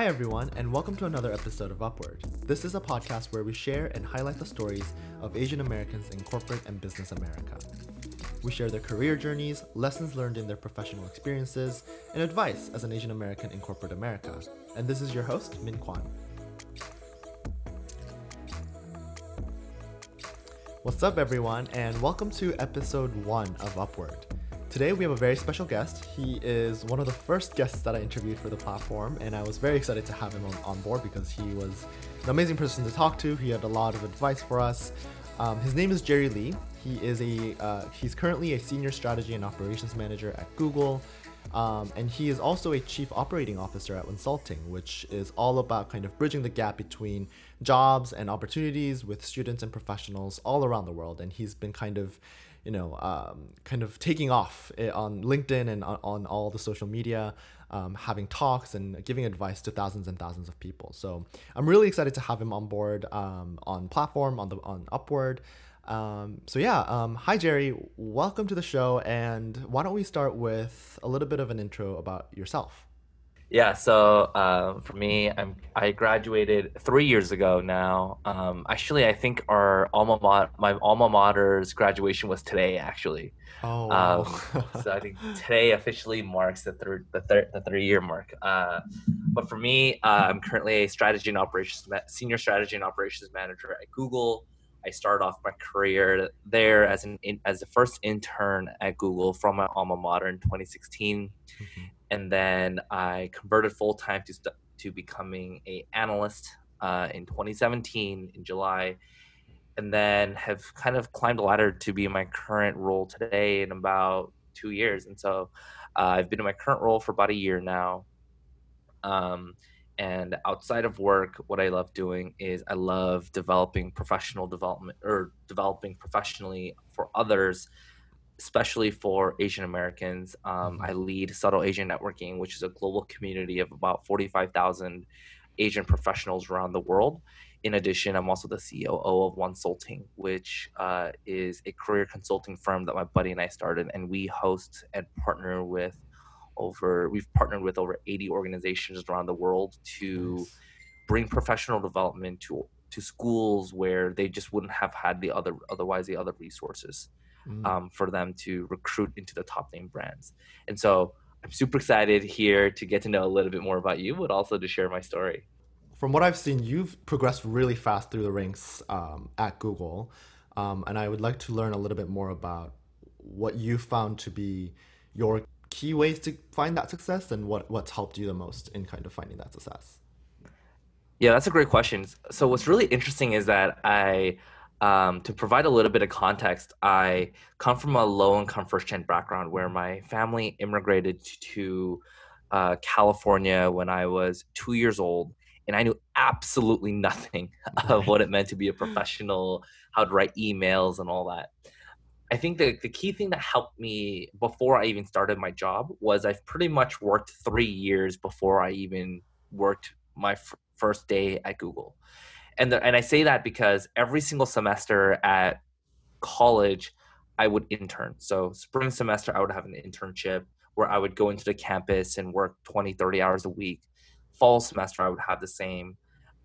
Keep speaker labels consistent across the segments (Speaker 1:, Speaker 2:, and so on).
Speaker 1: Hi, everyone, and welcome to another episode of Upward. This is a podcast where we share and highlight the stories of Asian Americans in corporate and business America. We share their career journeys, lessons learned in their professional experiences, and advice as an Asian American in corporate America. And this is your host, Min Kwan. What's up, everyone, and welcome to episode one of Upward. Today we have a very special guest. He is one of the first guests that I interviewed for the platform, and I was very excited to have him on, on board because he was an amazing person to talk to. He had a lot of advice for us. Um, his name is Jerry Lee. He is a uh, he's currently a senior strategy and operations manager at Google. Um, and he is also a chief operating officer at Wonsulting, which is all about kind of bridging the gap between jobs and opportunities with students and professionals all around the world. And he's been kind of you know, um, kind of taking off eh, on LinkedIn and on, on all the social media, um, having talks and giving advice to thousands and thousands of people. So I'm really excited to have him on board um, on platform on the on Upward. Um, so yeah, um, hi Jerry, welcome to the show, and why don't we start with a little bit of an intro about yourself?
Speaker 2: Yeah, so uh, for me, I'm I graduated three years ago now. Um, actually, I think our alma mater, my alma mater's graduation was today. Actually,
Speaker 1: oh, wow.
Speaker 2: um, so I think today officially marks the third the third the three year mark. Uh, but for me, uh, I'm currently a strategy and operations senior strategy and operations manager at Google. I started off my career there as an as the first intern at Google from my alma mater in 2016. Mm-hmm and then I converted full time to st- to becoming a analyst uh, in 2017 in July, and then have kind of climbed a ladder to be in my current role today in about two years. And so uh, I've been in my current role for about a year now. Um, and outside of work, what I love doing is I love developing professional development or developing professionally for others especially for Asian Americans. Um, mm-hmm. I lead Subtle Asian Networking, which is a global community of about 45,000 Asian professionals around the world. In addition, I'm also the COO of Wonsulting, which uh, is a career consulting firm that my buddy and I started, and we host and partner with over. We've partnered with over 80 organizations around the world to nice. bring professional development to to schools where they just wouldn't have had the other otherwise the other resources mm. um, for them to recruit into the top name brands. And so I'm super excited here to get to know a little bit more about you, but also to share my story.
Speaker 1: From what I've seen, you've progressed really fast through the ranks um, at Google. Um, and I would like to learn a little bit more about what you found to be your key ways to find that success and what, what's helped you the most in kind of finding that success.
Speaker 2: Yeah, that's a great question. So what's really interesting is that I um, to provide a little bit of context, I come from a low income first gen background where my family immigrated to uh, California when I was two years old. And I knew absolutely nothing of what it meant to be a professional, how to write emails, and all that. I think the, the key thing that helped me before I even started my job was I've pretty much worked three years before I even worked my f- first day at Google and the, and I say that because every single semester at college, I would intern. So spring semester, I would have an internship where I would go into the campus and work 20, 30 hours a week. Fall semester, I would have the same.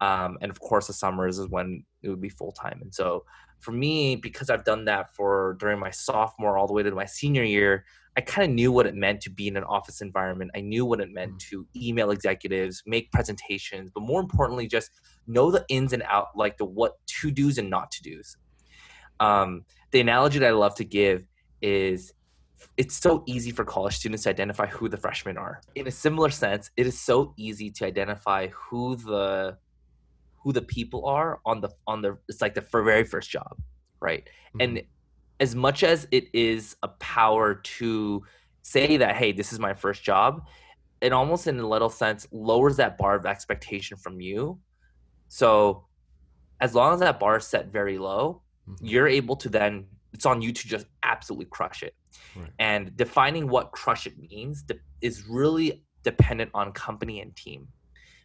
Speaker 2: Um, and of course, the summers is when it would be full time. And so for me, because I've done that for during my sophomore all the way to my senior year, I kind of knew what it meant to be in an office environment. I knew what it meant mm. to email executives, make presentations, but more importantly, just know the ins and out, like the what to dos and not to dos. Um, the analogy that I love to give is it's so easy for college students to identify who the freshmen are. In a similar sense, it is so easy to identify who the who the people are on the on the it's like the very first job, right? Mm-hmm. And as much as it is a power to say that hey this is my first job it almost in a little sense lowers that bar of expectation from you so as long as that bar is set very low mm-hmm. you're able to then it's on you to just absolutely crush it right. and defining what crush it means is really dependent on company and team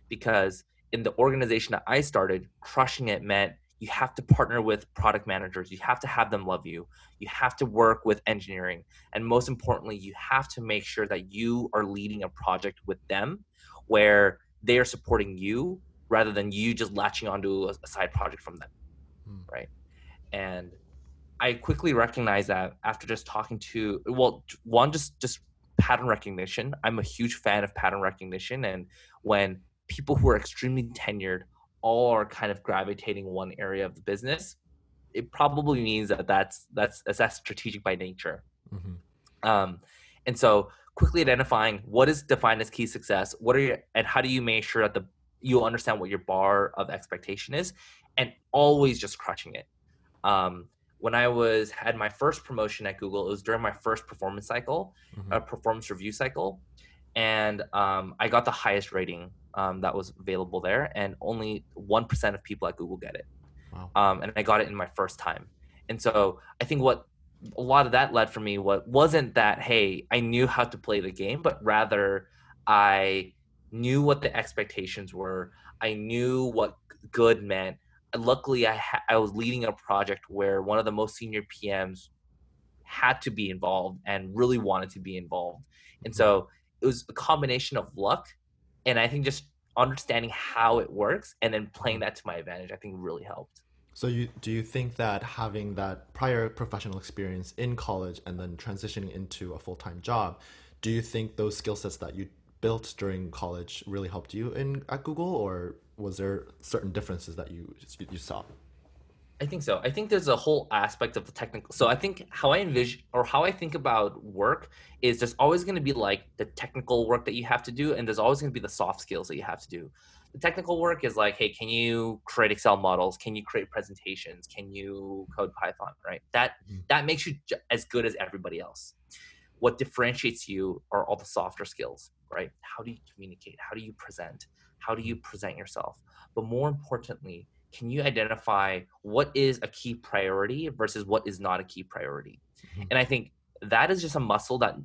Speaker 2: because in the organization that i started crushing it meant you have to partner with product managers. You have to have them love you. You have to work with engineering. And most importantly you have to make sure that you are leading a project with them where they are supporting you rather than you just latching onto a, side project from them mm. right? And i quickly recognized that after just talking to well one just just pattern recognition. I'm a huge fan of pattern recognition. And when people who are extremely tenured all are kind of gravitating one area of the business it probably means that that's that's that's strategic by nature mm-hmm. um, and so quickly identifying what is defined as key success what are your and how do you make sure that the you understand what your bar of expectation is and always just crushing it um, when i was had my first promotion at google it was during my first performance cycle mm-hmm. a performance review cycle and um, i got the highest rating um, that was available there and only 1% of people at google get it wow. Um, and i got it in my first time and so i think what a lot of that led for me what wasn't that hey i knew how to play the game but rather i knew what the expectations were. I knew what good meant. Luckily, I ha- I was leading a project where one of the most senior PMs had to be involved and really wanted to be involved, and so it was a combination of luck and I think just understanding how it works and then playing mm. that to my advantage. I think really helped.
Speaker 1: So you do you think that having that prior professional experience in college and then transitioning into a full time job, do you think those skill sets that you built during college really helped you in at Google, or was there certain differences that you you saw?
Speaker 2: I think so. I think there's a whole aspect of the technical. So I think how I envision or how I think about work is there's always going to be like the technical work that you have to do, and there's always going to be the soft skills that you have to do. The technical work is like, hey, can you create Excel models? Can you create presentations? Can you code Python? Right. That mm-hmm. that makes you as good as everybody else what differentiates you are all the softer skills right how do you communicate how do you present how do you present yourself but more importantly can you identify what is a key priority versus what is not a key priority? Mm-hmm. and i think that is just a muscle that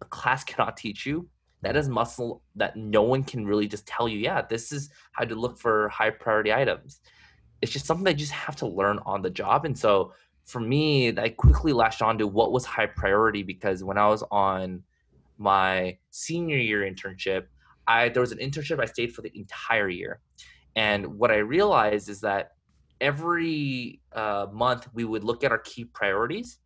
Speaker 2: a class cannot teach you. That is muscle that no one can really just tell you yeah this is how to look for high priority items. It's just something that you just have to learn on the job. And so for me, I quickly latched on to what was high priority because when I was on my senior year internship, I there was an internship I stayed for the entire year, and what I realized is that every uh, month we would look at our key priorities,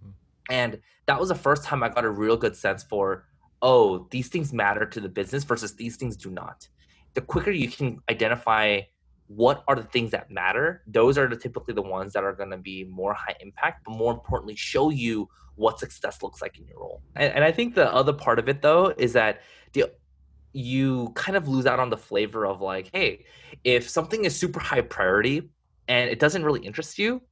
Speaker 2: mm-hmm. and that was the first time I got a real good sense for oh these things matter to the business versus these things do not. The quicker you can identify what are the things that matter those are the typically the ones that are going to be more high impact but more importantly show you what success looks like in your role and, and i think the other part of it though is that the you kind of lose out on the flavor of like hey if something is super high priority and it doesn't really interest you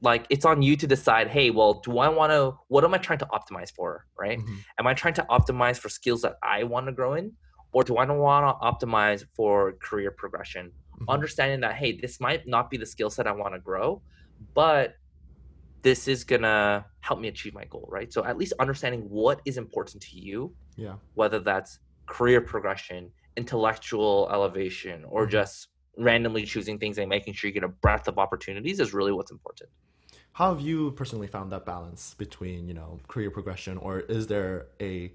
Speaker 2: like it's on you to decide hey well do i want to what am i trying to optimize for right mm-hmm. am i trying to optimize for skills that i want to grow in or do i want to optimize for career progression mm-hmm. understanding that hey this might not be the skill set i want to grow but this is gonna help me achieve my goal right so at least understanding what is important to you
Speaker 1: yeah
Speaker 2: whether that's career progression intellectual elevation or mm-hmm. just randomly choosing things and making sure you get a breadth of opportunities is really what's important
Speaker 1: how have you personally found that balance between you know career progression or is there a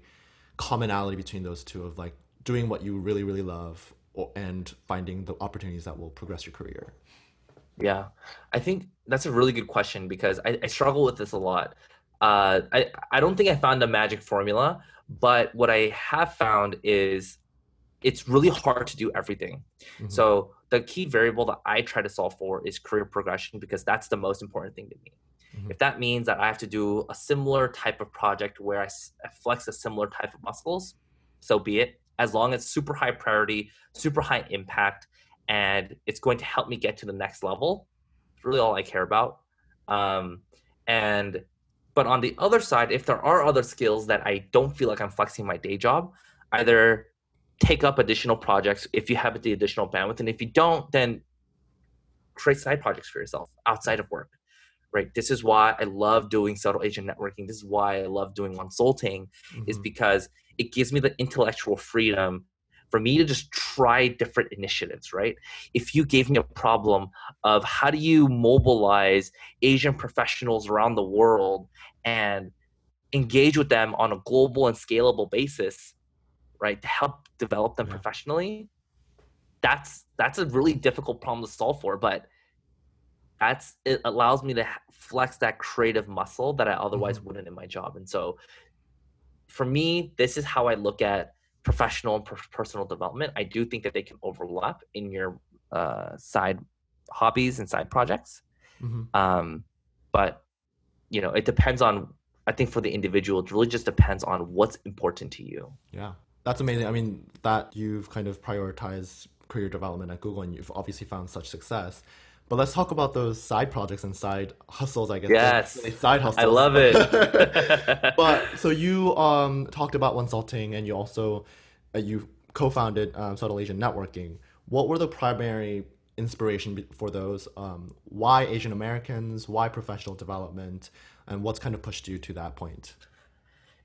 Speaker 1: commonality between those two of like doing what you really really love and finding the opportunities that will progress your career?
Speaker 2: Yeah, I think that's a really good question because I, I struggle with this a lot. Uh, I, I don't think I found a magic formula, but what I have found is it's really hard to do everything. Mm-hmm. So the key variable that I try to solve for is career progression because that's the most important thing to me. Mm-hmm. If that means that I have to do a similar type of project where I, I flex a similar type of muscles, so be it as long as super high priority, super high impact, and it's going to help me get to the next level. It's really all I care about. Um, and but on the other side, if there are other skills that I don't feel like I'm flexing my day job, either take up additional projects if you have the additional bandwidth, and if you don't, then create side projects for yourself outside of work. Right. This is why I love doing Subtle Asian Networking. This is why I love doing Wonsulting, mm-hmm. is because it gives me the intellectual freedom for me to just try different initiatives, right? If you gave me a problem of how do you mobilize Asian professionals around the world and engage with them on a global and scalable basis, right? To help develop them
Speaker 1: Yeah.
Speaker 2: professionally. That's that's a really difficult problem to solve for, but that's it allows me to flex that creative muscle that I otherwise
Speaker 1: Mhm.
Speaker 2: wouldn't in my job. And so for me, this is how I look at professional and per- personal development. I do think that they can overlap in your uh, side hobbies and side projects.
Speaker 1: hmm
Speaker 2: Um, but you know, it depends on. I think for the individual, it really just depends on what's important to you.
Speaker 1: Yeah, that's amazing. I mean, that you've kind of prioritized career development at Google and you've obviously found such success. But let's talk about those side projects and side hustles, I guess.
Speaker 2: Yes.
Speaker 1: really side hustles.
Speaker 2: I love it.
Speaker 1: but so you um, talked about Wonsulting and you also uh, you co-founded um, Subtle Asian Networking. What were the primary inspiration for those? Um, why Asian Americans? Why professional development? And what's kind of pushed you to that point?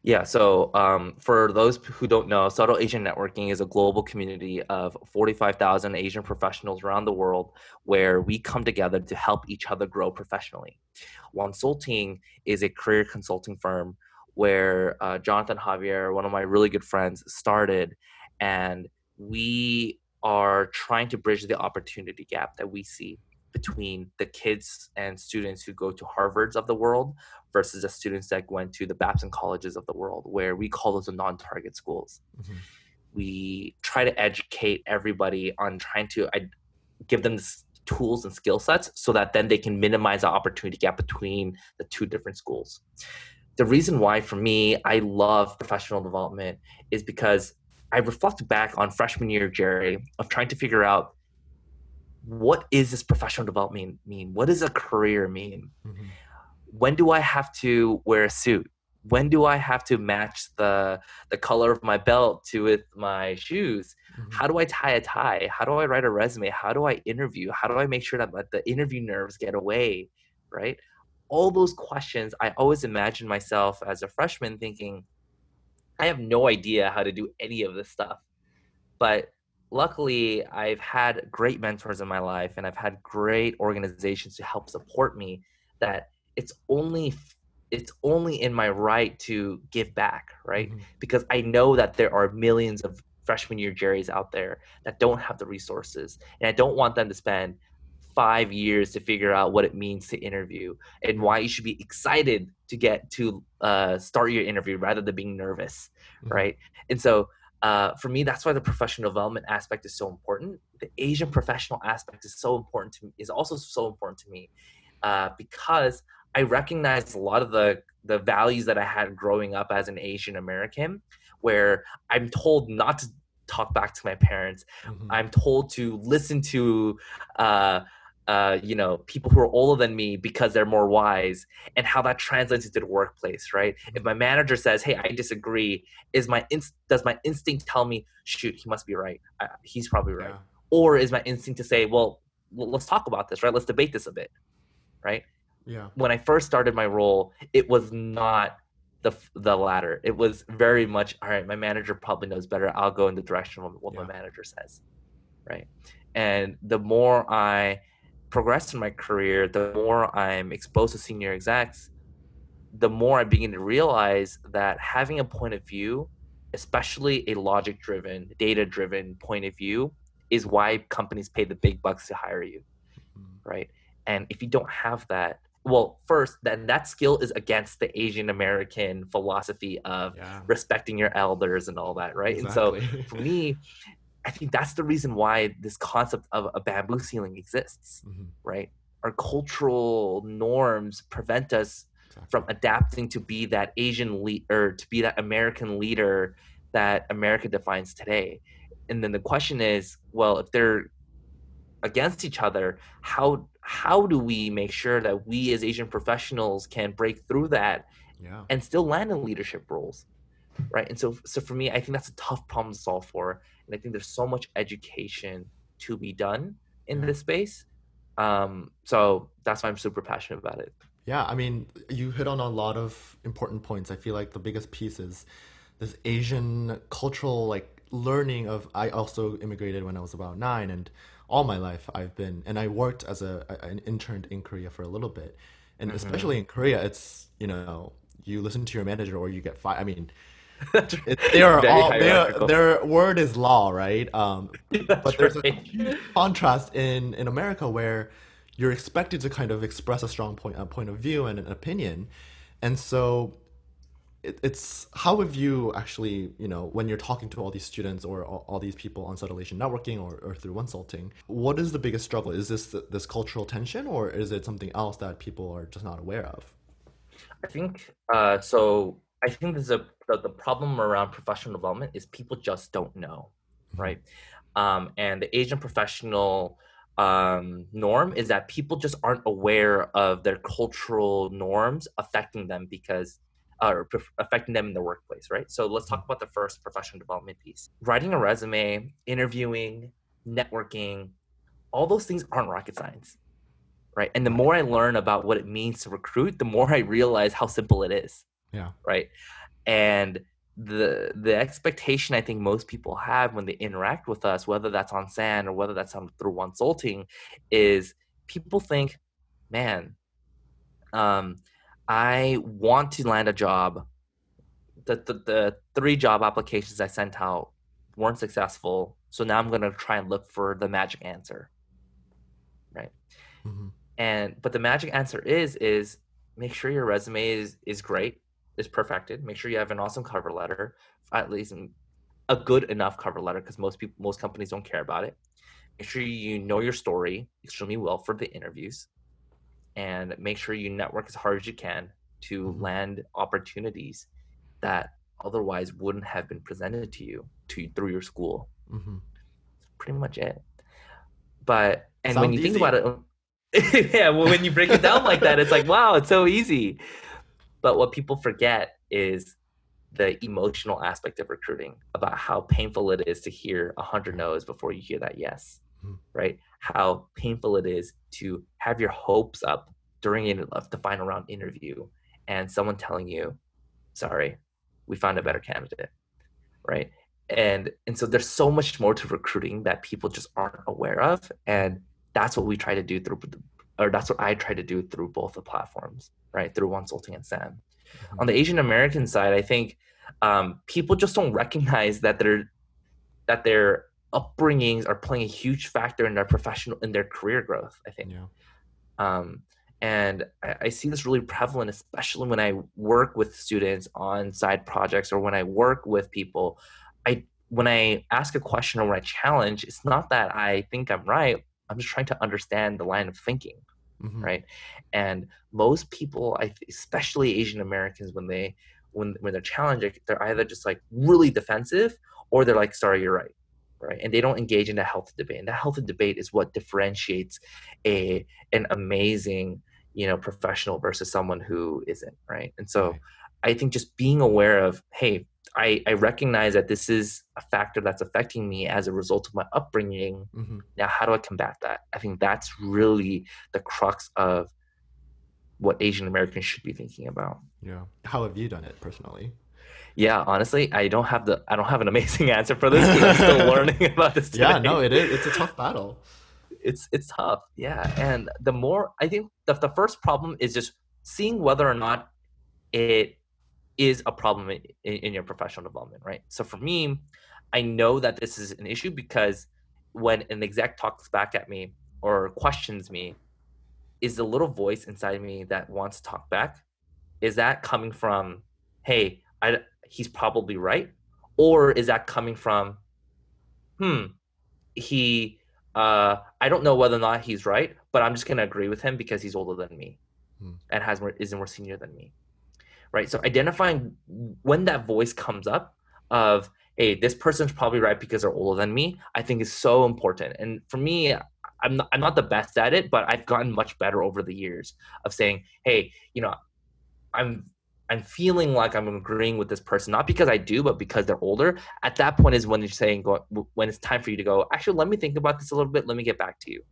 Speaker 2: Yeah, so um, for those who don't know, Subtle Asian Networking is a global community of 45,000 Asian professionals around the world where we come together to help each other grow professionally. Wonsulting is a career consulting firm where uh, Jonathan Javier, one of my really good friends, started, and we are trying to bridge the opportunity gap that we see between the kids and students who go to Harvards of the world versus the students that went to the Babson colleges of the world, where we call those the non-target schools.
Speaker 1: Mhm.
Speaker 2: We try to educate everybody on trying to I, give them the tools and skill sets so that then they can minimize the opportunity gap between the two different schools. The reason why, for me, I love professional development is because I reflect back on freshman year, Jerry, of trying to figure out what is this professional development mean? What does a career mean?
Speaker 1: Mhm.
Speaker 2: when do I have to wear a suit? When do I have to match the the color of my belt to with my shoes?
Speaker 1: Mhm.
Speaker 2: How do I tie a tie? How do I write a resume? How do I interview? How do I make sure that let the interview nerves get away? Right? All those questions, I always imagine myself as a freshman thinking, I have no idea how to do any of this stuff. But luckily, I've had great mentors in my life and I've had great organizations to help support me that it's only it's only in my right to give back, right?
Speaker 1: Mhm.
Speaker 2: Because I know that there are millions of freshman year Jerrys out there that don't have the resources. And I don't want them to spend five years to figure out what it means to interview and why you should be excited to get to uh, start your interview rather than being nervous,
Speaker 1: Mhm.
Speaker 2: right? And so uh, for me, that's why the professional development aspect is so important. The Asian professional aspect is so important to me, is also so important to me uh, because I recognize a lot of the the values that I had growing up as an Asian American, where I'm told not to talk back to my parents.
Speaker 1: Mhm.
Speaker 2: I'm told to listen to, uh, uh, you know, people who are older than me because they're more wise, and how that translates into the workplace, right? If my manager says, "Hey, I disagree," is my inst- does my instinct tell me, "Shoot, he must be right. Uh, he's probably right,"
Speaker 1: Yeah.
Speaker 2: or is my instinct to say, "Well, let's talk about this, right? Let's debate this a bit," right?
Speaker 1: Yeah.
Speaker 2: when I first started my role, it was not the the latter. It was very much all right. My manager probably knows better. I'll go in the direction of what
Speaker 1: Yeah.
Speaker 2: my manager says, right? And the more I progress in my career, the more I'm exposed to senior execs, the more I begin to realize that having a point of view, especially a logic driven, data driven point of view, is why companies pay the big bucks to hire you
Speaker 1: Mhm.
Speaker 2: right? And if you don't have that, well, first, then that skill is against the Asian American philosophy of
Speaker 1: Yeah.
Speaker 2: respecting your elders and all that, right? And so for me, I think that's the reason why this concept of a bamboo ceiling exists,
Speaker 1: Mhm.
Speaker 2: right? Our cultural norms prevent us from adapting to be that Asian leader, to be that American leader that America defines today. And then the question is, well, if they're against each other, how how do we make sure that we as Asian professionals can break through that
Speaker 1: Yeah.
Speaker 2: and still land in leadership roles? Right. And so so for me, I think that's a tough problem to solve for. And I think there's so much education to be done in this space. Um, so that's why I'm super passionate about it.
Speaker 1: Yeah, I mean, you hit on a lot of important points. I feel like the biggest piece is this Asian cultural like learning of I also immigrated when I was about 9 and all my life I've been and I worked as a an intern in Korea for a little bit. And especially in Korea, it's, you know, you listen to your manager or you get fired. I mean, they are all they are, their word is law, right? Um, but there's right. a contrast in in America where you're expected to kind of express a strong point a point of view and an opinion, and so it, it's how have you actually you know when you're talking to all these students or all, all these people on Subtle Asian networking or, or through Wonsulting, what is the biggest struggle? Is this this cultural tension or is it something else that people are just not aware of?
Speaker 2: I think uh, so. I think there's a the, the problem around professional development is people just don't know, mm-hmm. right? Um, and the Asian professional um, norm is that people just aren't aware of their cultural norms affecting them because or affecting them in the workplace, right? So let's talk mm-hmm. about the first professional development piece. Writing a resume, interviewing, networking, all those things aren't rocket science, right? And the more I learn about what it means to recruit, the more I realize how simple it is.
Speaker 1: Yeah.
Speaker 2: Right. And the the expectation I think most people have when they interact with us, whether that's on SAN or whether that's on through Wonsulting, is people think, man, um, I want to land a job. The, the the three job applications I sent out weren't successful, so now I'm gonna try and look for the magic answer, right? Mm-hmm. And but the magic answer is is make sure your resume is is great is perfected. Make sure you have an awesome cover letter, at least a good enough cover letter, because most people, most companies don't care about it. Make sure you know your story extremely well for the interviews, and make sure you network as hard as you can to mm-hmm. land opportunities that otherwise wouldn't have been presented to you to through your school. Mm-hmm. pretty much it. But and Sounds when you easy. think about it, yeah, well, when you break it down like that, it's like wow, it's so easy. But what people forget is the emotional aspect of recruiting about how painful it is to hear a hundred no's before you hear that yes, mm-hmm. right? How painful it is to have your hopes up during the final round interview and someone telling you, sorry, we found a better candidate, right? And and so there's so much more to recruiting that people just aren't aware of, and that's what we try to do through or that's what I try to do through both the platforms, right? Through Wonsulting and SAN. Mm-hmm. On the Asian American side, I think um, people just don't recognize that their that their upbringings are playing a huge factor in their professional in their career growth. I think. Yeah. Um, and I, I, see this really prevalent, especially when I work with students on side projects or when I work with people. I when I ask a question or when I challenge, it's not that I think I'm right I'm just trying to understand the line of thinking, mm-hmm. right? And most people, I especially Asian Americans, when they when when they're challenged, they're either just like really defensive or they're like, "Sorry, you're right." Right? And they don't engage in a healthy debate. And that healthy debate is what differentiates a an amazing, you know, professional versus someone who isn't, right? And so right. I think just being aware of, hey, I, I recognize that this is a factor that's affecting me as a result of my upbringing. Mm-hmm. Now, how do I combat that? I think that's really the crux of what Asian Americans should be thinking about.
Speaker 1: Yeah. How have you done it personally?
Speaker 2: Yeah, honestly, I don't have the I don't have an amazing answer for this. I'm still learning about this. Today.
Speaker 1: Yeah, no, it is. It's a tough battle.
Speaker 2: It's it's tough. Yeah, and the more I think the the first problem is just seeing whether or not it is a problem in, in, your professional development, right? So for me, I know that this is an issue because when an exec talks back at me or questions me, is the little voice inside me that wants to talk back, is that coming from, hey, I, he's probably right? Or is that coming from, hmm, he, uh, I don't know whether or not he's right, but I'm just going to agree with him because he's older than me hmm. and has more, is more senior than me right? So identifying when that voice comes up of, hey, this person's probably right because they're older than me, I think is so important. And for me, I'm not, I'm not the best at it, but I've gotten much better over the years of saying, hey, you know, I'm I'm feeling like I'm agreeing with this person, not because I do, but because they're older. At that point is when you're saying, when it's time for you to go, actually, let me think about this a little bit. Let me get back to you.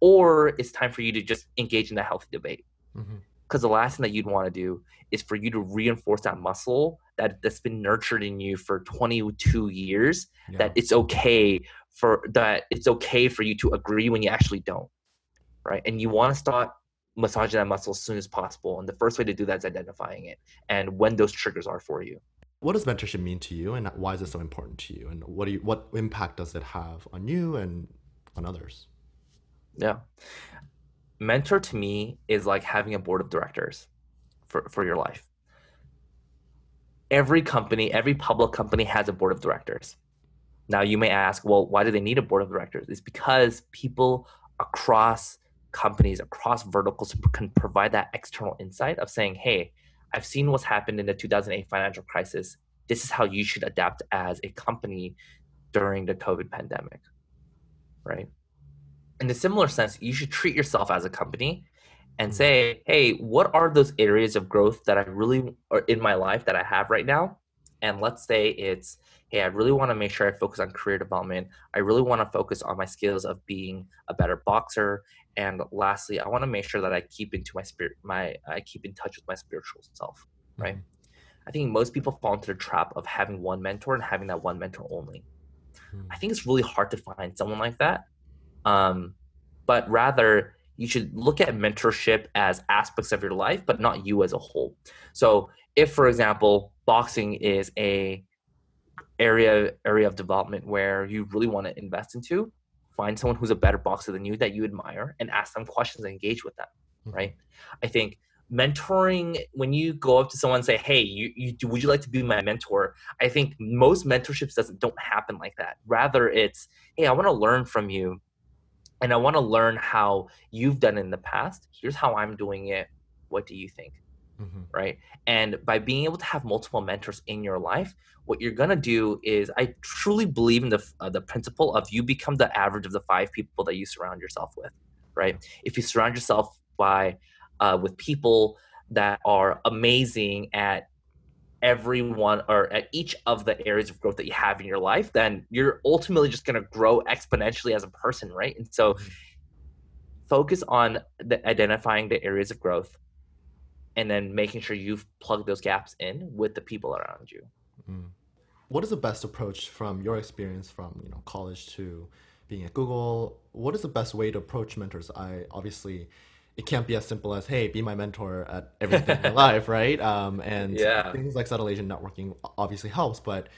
Speaker 2: Or it's time for you to just engage in a healthy debate. Mm-hmm because the last thing that you'd want to do is for you to reinforce that muscle that that's been nurtured in you for 22 years yeah. that it's okay for that it's okay for you to agree when you actually don't right and you want to start massaging that muscle as soon as possible and the first way to do that is identifying it and when those triggers are for you
Speaker 1: what does mentorship mean to you, and why is it so important to you, and what do you what impact does it have on you and on others?
Speaker 2: Yeah, mentor to me is like having a board of directors for for your life. Every company, every public company has a board of directors. Now you may ask, well, why do they need a board of directors? It's because people across companies, across verticals can provide that external insight of saying, hey, I've seen what's happened in the 2008 financial crisis. This is how you should adapt as a company during the COVID pandemic, right? In a similar sense, you should treat yourself as a company and mm. say, hey, what are those areas of growth that I really are in my life that I have right now? And let's say it's, hey, I really want to make sure I focus on career development. I really want to focus on my skills of being a better boxer and lastly i want to make sure that i keep into my spirit my i keep in touch with my spiritual self right mm-hmm. i think most people fall into the trap of having one mentor and having that one mentor only mm-hmm. i think it's really hard to find someone like that um, but rather you should look at mentorship as aspects of your life but not you as a whole. So if for example boxing is a area area of development where you really want to invest into find someone who's a better boxer than you that you admire and ask them questions and engage with them mm-hmm. right? I think mentoring when you go up to someone and say hey you, you would you like to be my mentor? I think most mentorships doesn't don't happen like that. Rather it's hey i want to learn from you and i want to learn how you've done in the past here's how i'm doing it what do you think mm-hmm. right? And by being able to have multiple mentors in your life, what you're gonna do is, I truly believe in the uh, the principle of you become the average of the five people that you surround yourself with, right? If you surround yourself by uh, with people that are amazing at everyone or at each of the areas of growth that you have in your life, then you're ultimately just going to grow exponentially as a person, right? And so mm-hmm. focus on the identifying the areas of growth and then making sure you've plugged those gaps in with the people around you. Mm.
Speaker 1: What is the best approach from your experience from you know college to being at Google? What is the best way to approach mentors? I obviously it can't be as simple as hey be my mentor at everything in my life right um, and yeah. things like Subtle Asian Networking obviously helps but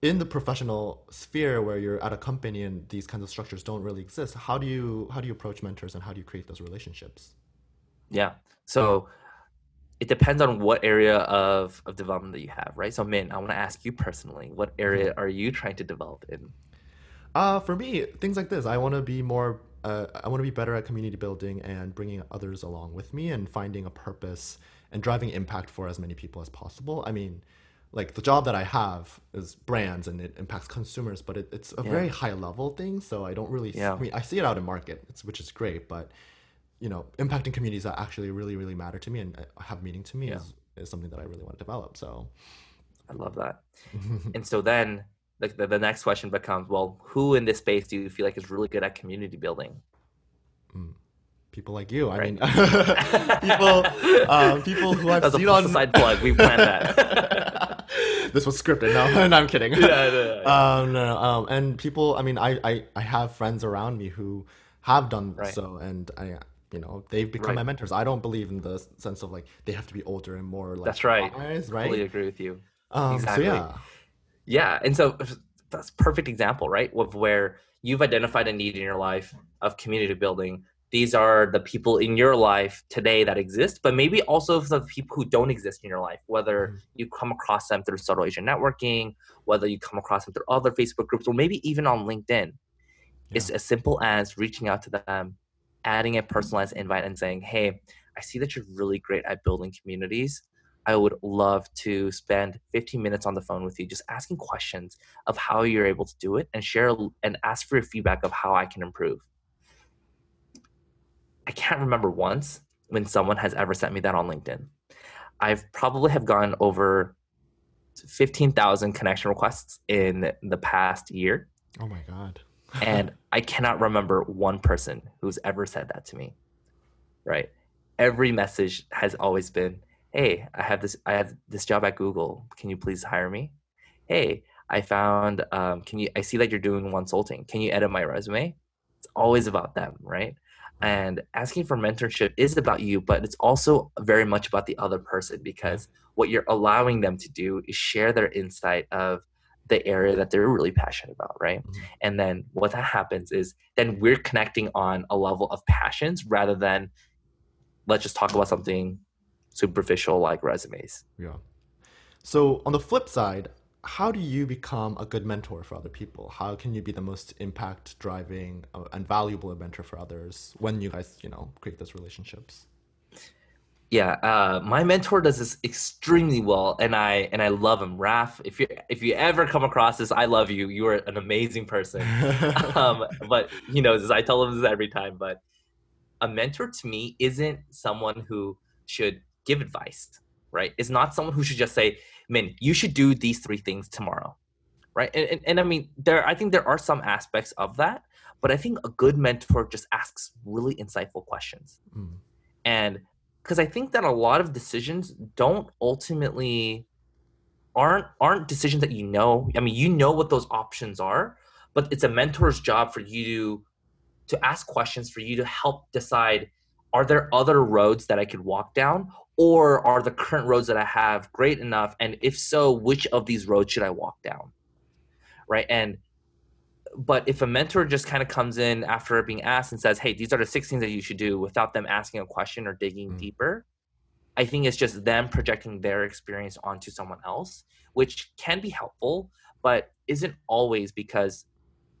Speaker 1: in the professional sphere where you're at a company and these kinds of structures don't really exist how do you how do you approach mentors and how do you create those relationships
Speaker 2: yeah so it depends on what area of, of development that you have, right? So, Min, I want to ask you personally, what area mm-hmm. are you trying to develop in?
Speaker 1: Uh, for me, things like this. I want to be more. Uh, I want to be better at community building and bringing others along with me and finding a purpose and driving impact for as many people as possible. I mean, like the job that I have is brands and it impacts consumers, but it, it's a yeah. very high level thing. So I don't really. Yeah. I mean, I see it out in market, which is great, but you know, impacting communities that actually really, really matter to me and uh, have meaning to me yeah. is, is something that I really want to develop. So
Speaker 2: I love that. and so then like the, the next question becomes, well, who in this space do you feel like is really good at community building?
Speaker 1: Mm. People like you. Right. I mean, people, um, people who I've That's seen on
Speaker 2: side plug. We planned that.
Speaker 1: this was scripted. No, no I'm kidding. Yeah, yeah. Um, no, no, um, and people. I mean, I, I, I have friends around me who have done right. so, and I, you know they've become right. my mentors i don't believe in the sense of like they have to be older and more like
Speaker 2: that's right wise, right
Speaker 1: fully
Speaker 2: agree with you um, exactly so yeah yeah and so that's perfect example right of where you've identified a need in your life of community building these are the people in your life today that exist, but maybe also the people who don't exist in your life, whether mm-hmm. you come across them through subtle asian networking, whether you come across them through other Facebook groups, or maybe even on LinkedIn. Yeah. It's as simple as reaching out to them, adding a personalized invite and saying, hey, I see that you're really great at building communities. I would love to spend 15 minutes on the phone with you, just asking questions of how you're able to do it and share and ask for your feedback of how I can improve. I can't remember once when someone has ever sent me that on LinkedIn. I've probably have gone over 15,000 connection requests in the past year.
Speaker 1: Oh my God
Speaker 2: and I cannot remember one person who's ever said that to me. Right? Every message has always been, "Hey, I have this I have this job at Google. Can you please hire me?" "Hey, I found um, can you I see that you're doing Wonsulting. Can you edit my resume?" It's always about them, right? And asking for mentorship is about you, but it's also very much about the other person because what you're allowing them to do is share their insight of the area that they're really passionate about, right? Mm-hmm. And then what that happens is then we're connecting on a level of passions rather than let's just talk about something superficial like resumes.
Speaker 1: Yeah. So on the flip side, how do you become a good mentor for other people? How can you be the most impact driving uh, and valuable mentor for others when you guys, you know, create those relationships?
Speaker 2: Yeah, uh, my mentor does this extremely well, and I and I love him. Raf, if you if you ever come across this, I love you. You are an amazing person. um, but he knows this. I tell him this every time. But a mentor to me isn't someone who should give advice, right? It's not someone who should just say, "Man, you should do these three things tomorrow," right? And, and, and I mean, there I think there are some aspects of that, but I think a good mentor just asks really insightful questions, mm. and because I think that a lot of decisions don't ultimately aren't aren't decisions that you know. I mean, you know what those options are, but it's a mentor's job for you to to ask questions for you to help decide are there other roads that I could walk down or are the current roads that I have great enough and if so which of these roads should I walk down right and but if a mentor just kind of comes in after being asked and says, "Hey, these are the six things that you should do," without them asking a question or digging mm. deeper, I think it's just them projecting their experience onto someone else, which can be helpful, but isn't always because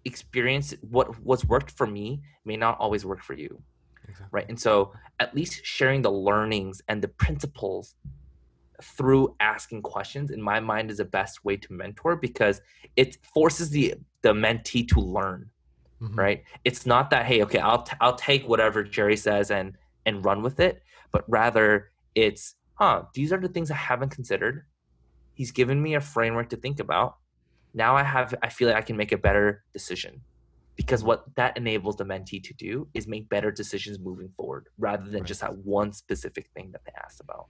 Speaker 2: experience what what's worked for me may not always work for you. Exactly. Right? And so at least sharing the learnings and the principles through asking questions in my mind is the best way to mentor because it forces the the mentee to learn mm-hmm. right it's not that hey okay i'll t- i'll take whatever jerry says and and run with it but rather it's huh these are the things i haven't considered he's given me a framework to think about now i have i feel like i can make a better decision because what that enables the mentee to do is make better decisions moving forward rather than right. just that one specific thing that they asked about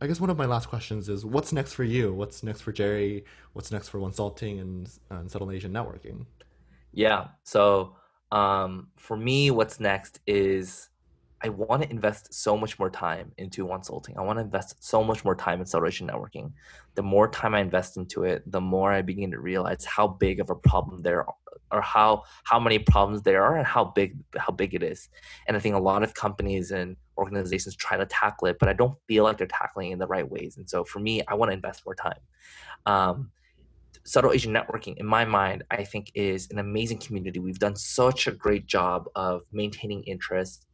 Speaker 1: I guess one of my last questions is what's next for you? What's next for Jerry? What's next for Wonsulting and, and Subtle Asian Networking?
Speaker 2: Yeah. So um, for me, what's next is I want to invest so much more time into Wonsulting. I want to invest so much more time in Asian networking. The more time I invest into it, the more I begin to realize how big of a problem there or how how many problems there are and how big how big it is. And I think a lot of companies and organizations try to tackle it, but I don't feel like they're tackling it in the right ways. And so for me, I want to invest more time. Um, Subtle Asian Networking, in my mind, I think is an amazing community. We've done such a great job of maintaining interest,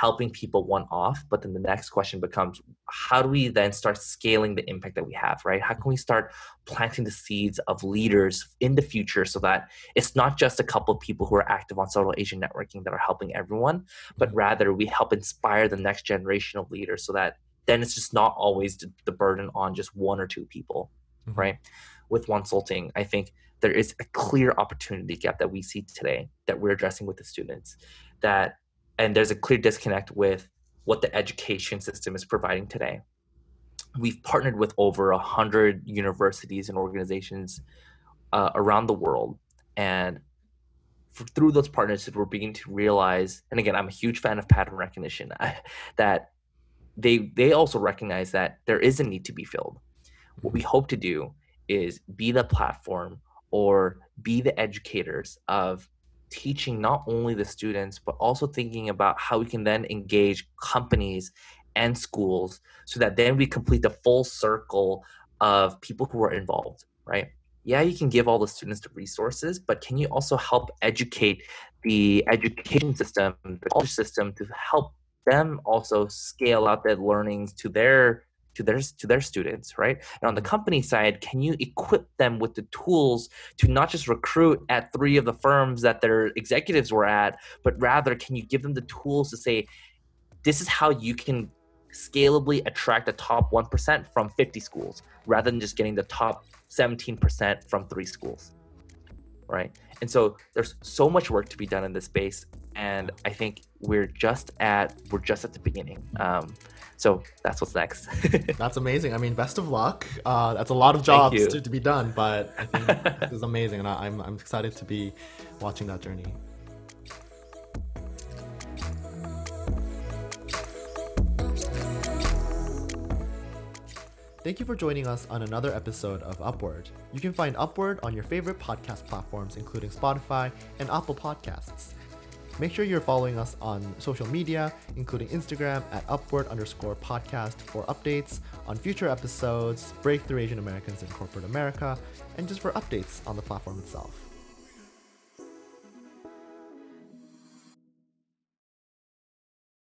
Speaker 2: helping people one off. But then the next question becomes how do we then start scaling the impact that we have, right? How can we start planting the seeds of leaders in the future so that it's not just a couple of people who are active on Subtle Asian networking that are helping everyone, but rather we help inspire the next generation of leaders so that then it's just not always the burden on just one or two people, mm-hmm. right? With Wonsulting, I think there is a clear opportunity gap that we see today that we're addressing with the students that and there's a clear disconnect with what the education system is providing today. We've partnered with over a hundred universities and organizations uh, around the world, and for, through those partnerships, we're beginning to realize. And again, I'm a huge fan of pattern recognition. that they they also recognize that there is a need to be filled. What we hope to do is be the platform or be the educators of teaching not only the students but also thinking about how we can then engage companies and schools so that then we complete the full circle of people who are involved right? Yeah you can give all the students the resources but can you also help educate the education system the college system to help them also scale out their learnings to their to their to their students right? And on the mm-hmm. company side can you equip them with the tools to not just recruit at three of the firms that their executives were at but rather can you give them the tools to say this is how you can scalably attract the top 1% from 50 schools rather than just getting the top 17% from three schools right? And so there's so much work to be done in this space and i think we're just at we're just at the beginning. Um, so that's what's next.
Speaker 1: that's amazing. I mean, best of luck. Uh, that's a lot of jobs to, to, be done, but I think this is amazing, and I, I'm I'm excited to be watching that journey. Thank you for joining us on another episode of Upward. You can find Upward on your favorite podcast platforms, including Spotify and Apple Podcasts. Make sure you're following us on social media, including Instagram at upward underscore podcast for updates on future episodes, breakthrough Asian Americans in corporate America, and just for updates on the platform itself.